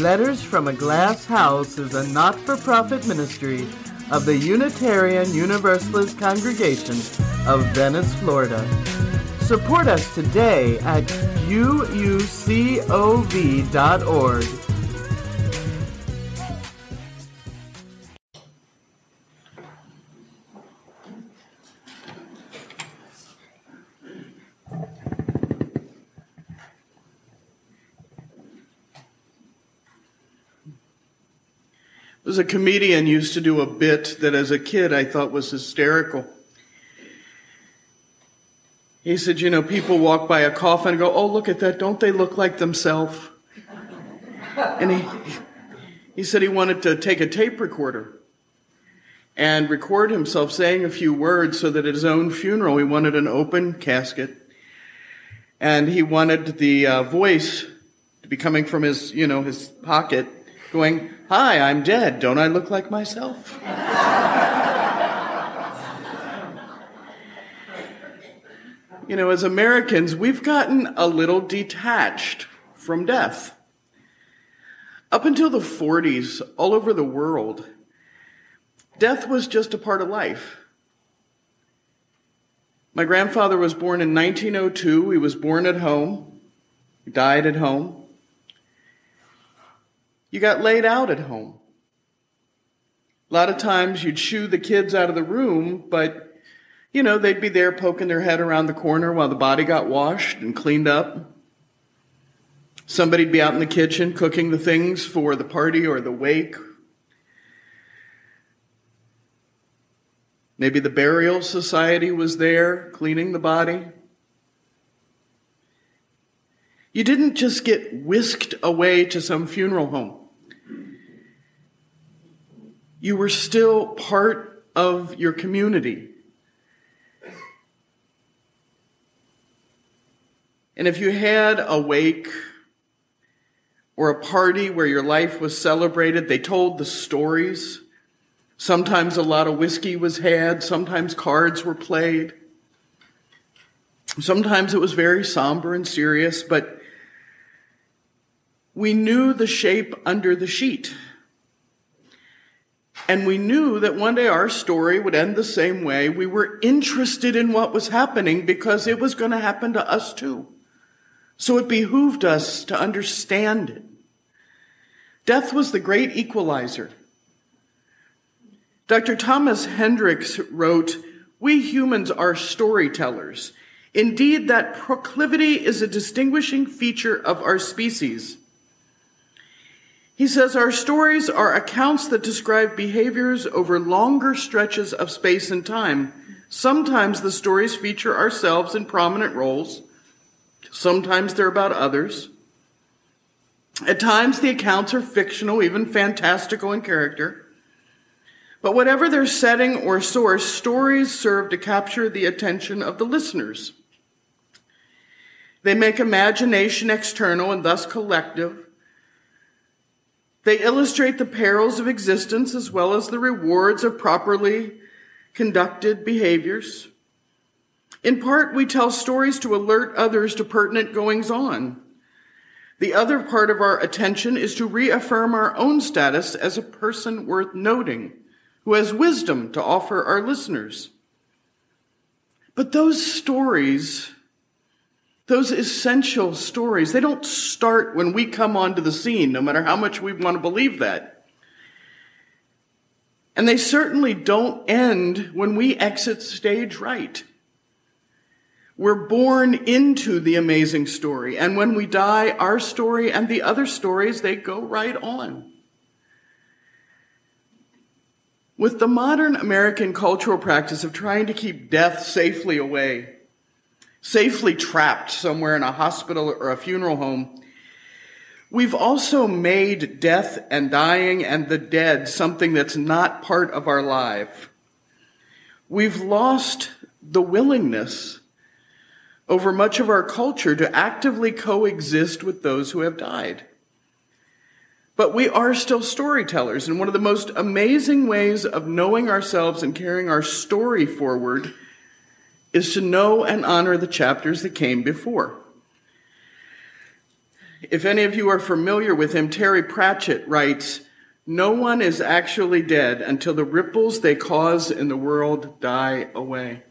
Letters from a Glass House is a not for profit ministry of the Unitarian Universalist Congregation of Venice, Florida. Support us today at uucov.org. was a comedian used to do a bit that as a kid I thought was hysterical. He said, you know, people walk by a coffin and go, oh, look at that. Don't they look like themselves? And he, he said he wanted to take a tape recorder and record himself saying a few words so that at his own funeral he wanted an open casket. And he wanted the uh, voice to be coming from his, you know, his pocket going, Hi, I'm dead. Don't I look like myself? you know, as Americans, we've gotten a little detached from death. Up until the 40s, all over the world, death was just a part of life. My grandfather was born in 1902. He was born at home. He died at home. You got laid out at home. A lot of times you'd shoo the kids out of the room, but you know, they'd be there poking their head around the corner while the body got washed and cleaned up. Somebody'd be out in the kitchen cooking the things for the party or the wake. Maybe the burial society was there cleaning the body. You didn't just get whisked away to some funeral home you were still part of your community. And if you had a wake or a party where your life was celebrated, they told the stories. Sometimes a lot of whiskey was had, sometimes cards were played. Sometimes it was very somber and serious, but we knew the shape under the sheet. And we knew that one day our story would end the same way. We were interested in what was happening because it was going to happen to us too. So it behooved us to understand it. Death was the great equalizer. Dr. Thomas Hendricks wrote, We humans are storytellers. Indeed, that proclivity is a distinguishing feature of our species. He says our stories are accounts that describe behaviors over longer stretches of space and time. Sometimes the stories feature ourselves in prominent roles. Sometimes they're about others. At times the accounts are fictional, even fantastical in character. But whatever their setting or source, stories serve to capture the attention of the listeners. They make imagination external and thus collective. They illustrate the perils of existence as well as the rewards of properly conducted behaviors. In part, we tell stories to alert others to pertinent goings on. The other part of our attention is to reaffirm our own status as a person worth noting, who has wisdom to offer our listeners. But those stories those essential stories, they don't start when we come onto the scene, no matter how much we want to believe that. And they certainly don't end when we exit stage right. We're born into the amazing story, and when we die, our story and the other stories, they go right on. With the modern American cultural practice of trying to keep death safely away, safely trapped somewhere in a hospital or a funeral home. We've also made death and dying and the dead something that's not part of our life. We've lost the willingness over much of our culture to actively coexist with those who have died. But we are still storytellers, and one of the most amazing ways of knowing ourselves and carrying our story forward is to know and honor the chapters that came before. If any of you are familiar with him, Terry Pratchett writes, No one is actually dead until the ripples they cause in the world die away.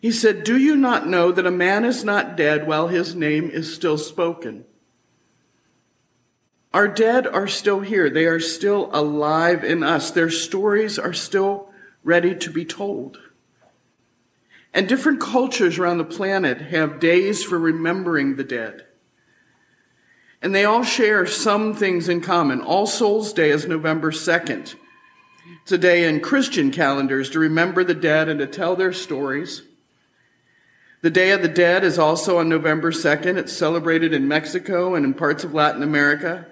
He said, Do you not know that a man is not dead while his name is still spoken? Our dead are still here. They are still alive in us. Their stories are still ready to be told. And different cultures around the planet have days for remembering the dead. And they all share some things in common. All Souls Day is November 2nd. It's a day in Christian calendars to remember the dead and to tell their stories. The Day of the Dead is also on November 2nd. It's celebrated in Mexico and in parts of Latin America.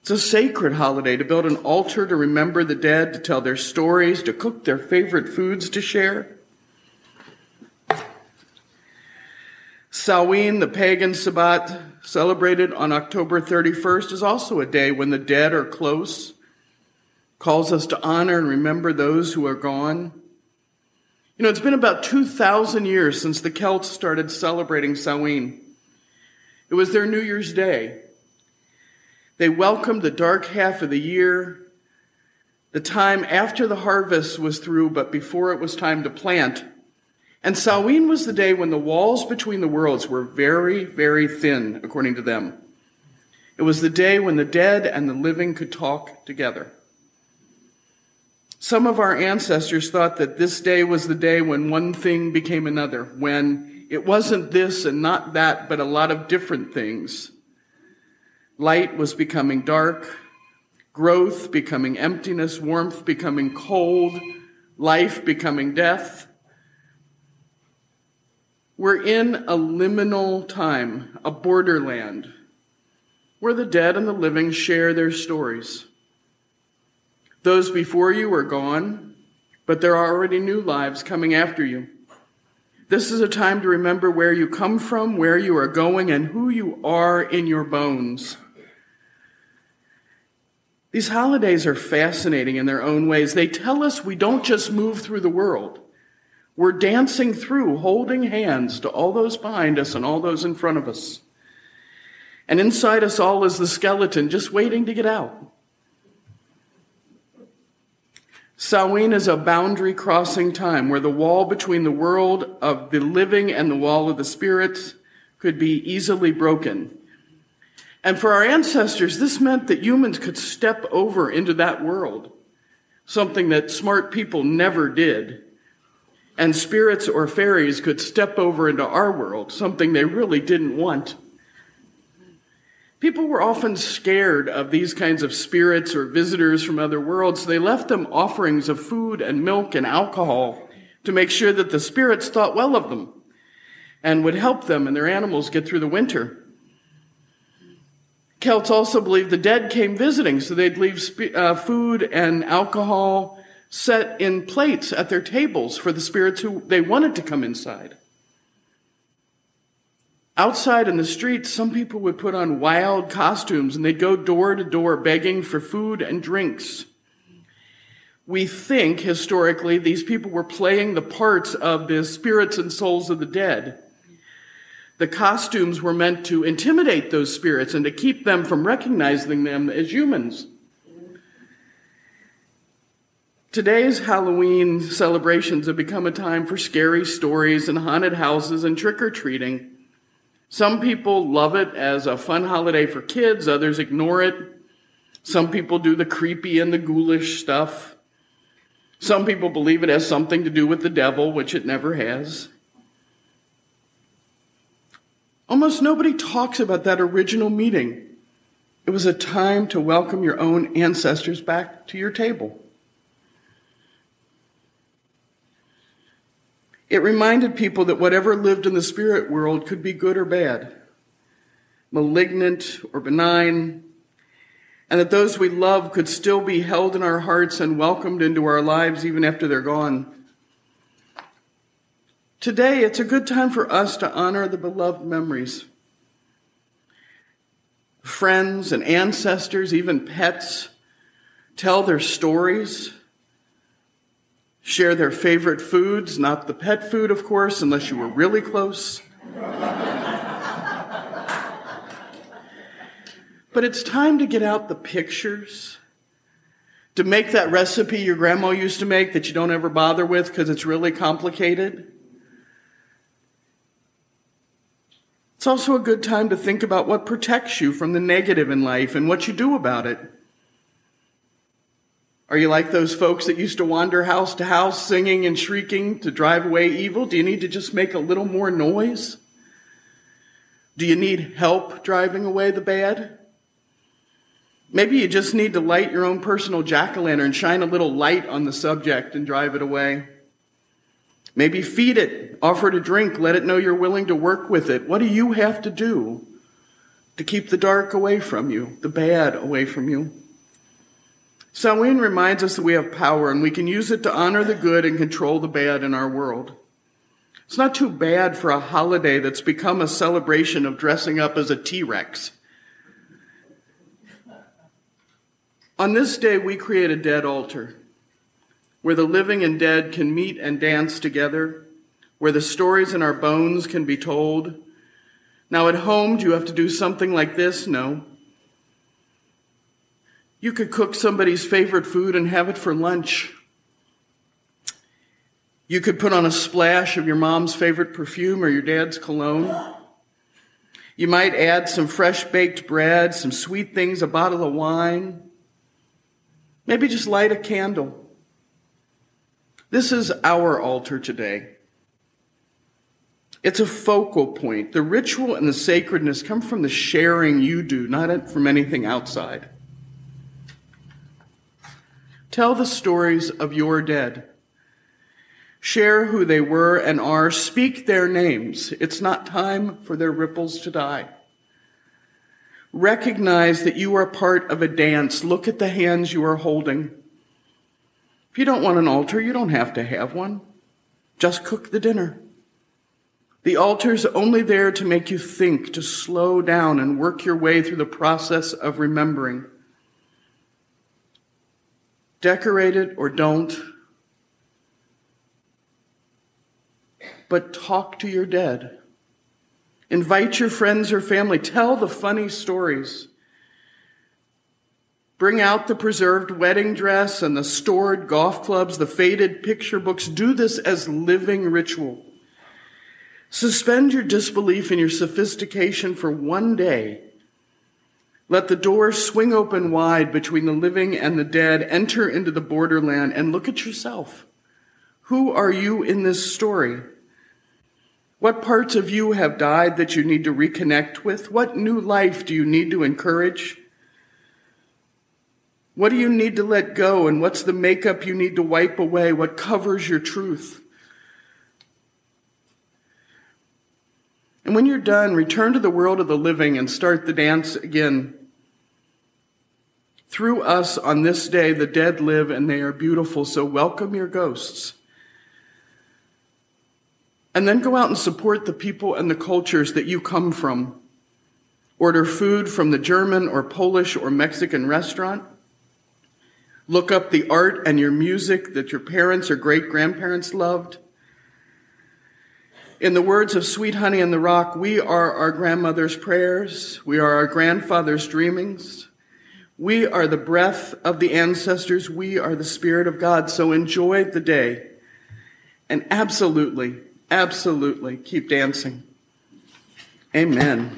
It's a sacred holiday to build an altar to remember the dead, to tell their stories, to cook their favorite foods to share. Samhain, the pagan Sabbat, celebrated on October 31st, is also a day when the dead are close, calls us to honor and remember those who are gone. You know, it's been about 2,000 years since the Celts started celebrating Samhain. It was their New Year's Day. They welcomed the dark half of the year, the time after the harvest was through, but before it was time to plant. And Samhain was the day when the walls between the worlds were very, very thin, according to them. It was the day when the dead and the living could talk together. Some of our ancestors thought that this day was the day when one thing became another, when it wasn't this and not that, but a lot of different things. Light was becoming dark, growth becoming emptiness, warmth becoming cold, life becoming death. We're in a liminal time, a borderland, where the dead and the living share their stories. Those before you are gone, but there are already new lives coming after you. This is a time to remember where you come from, where you are going, and who you are in your bones. These holidays are fascinating in their own ways. They tell us we don't just move through the world. We're dancing through, holding hands to all those behind us and all those in front of us. And inside us all is the skeleton just waiting to get out. Samhain is a boundary crossing time where the wall between the world of the living and the wall of the spirits could be easily broken. And for our ancestors, this meant that humans could step over into that world, something that smart people never did. And spirits or fairies could step over into our world, something they really didn't want. People were often scared of these kinds of spirits or visitors from other worlds, they left them offerings of food and milk and alcohol to make sure that the spirits thought well of them and would help them and their animals get through the winter. Celts also believed the dead came visiting, so they'd leave uh, food and alcohol set in plates at their tables for the spirits who they wanted to come inside. Outside in the streets, some people would put on wild costumes and they'd go door to door begging for food and drinks. We think historically these people were playing the parts of the spirits and souls of the dead. The costumes were meant to intimidate those spirits and to keep them from recognizing them as humans. Today's Halloween celebrations have become a time for scary stories and haunted houses and trick or treating. Some people love it as a fun holiday for kids, others ignore it. Some people do the creepy and the ghoulish stuff. Some people believe it has something to do with the devil, which it never has. Almost nobody talks about that original meeting. It was a time to welcome your own ancestors back to your table. It reminded people that whatever lived in the spirit world could be good or bad, malignant or benign, and that those we love could still be held in our hearts and welcomed into our lives even after they're gone. Today, it's a good time for us to honor the beloved memories. Friends and ancestors, even pets, tell their stories share their favorite foods, not the pet food, of course, unless you were really close. But it's time to get out the pictures, to make that recipe your grandma used to make that you don't ever bother with because it's really complicated. It's also a good time to think about what protects you from the negative in life and what you do about it. Are you like those folks that used to wander house to house singing and shrieking to drive away evil? Do you need to just make a little more noise? Do you need help driving away the bad? Maybe you just need to light your own personal jack o' lantern, shine a little light on the subject, and drive it away. Maybe feed it, offer it a drink, let it know you're willing to work with it. What do you have to do to keep the dark away from you, the bad away from you? Samhain reminds us that we have power and we can use it to honor the good and control the bad in our world. It's not too bad for a holiday that's become a celebration of dressing up as a T Rex. On this day, we create a dead altar where the living and dead can meet and dance together, where the stories in our bones can be told. Now, at home, do you have to do something like this? No. You could cook somebody's favorite food and have it for lunch. You could put on a splash of your mom's favorite perfume or your dad's cologne. You might add some fresh baked bread, some sweet things, a bottle of wine. Maybe just light a candle. This is our altar today. It's a focal point. The ritual and the sacredness come from the sharing you do, not from anything outside. Tell the stories of your dead. Share who they were and are. Speak their names. It's not time for their ripples to die. Recognize that you are part of a dance. Look at the hands you are holding. If you don't want an altar, you don't have to have one. Just cook the dinner. The altar's only there to make you think, to slow down and work your way through the process of remembering. Decorate it or don't. But talk to your dead. Invite your friends or family. Tell the funny stories. Bring out the preserved wedding dress and the stored golf clubs, the faded picture books. Do this as living ritual. Suspend your disbelief and your sophistication for one day let the door swing open wide between the living and the dead. Enter into the borderland and look at yourself. Who are you in this story? What parts of you have died that you need to reconnect with? What new life do you need to encourage? What do you need to let go? And what's the makeup you need to wipe away? What covers your truth? And when you're done, return to the world of the living and start the dance again. Through us on this day, the dead live and they are beautiful, so welcome your ghosts. And then go out and support the people and the cultures that you come from. Order food from the German or Polish or Mexican restaurant. Look up the art and your music that your parents or great grandparents loved. In the words of Sweet Honey in the Rock, we are our grandmother's prayers. We are our grandfather's dreamings. We are the breath of the ancestors. We are the Spirit of God. So enjoy the day. And absolutely, absolutely keep dancing. Amen.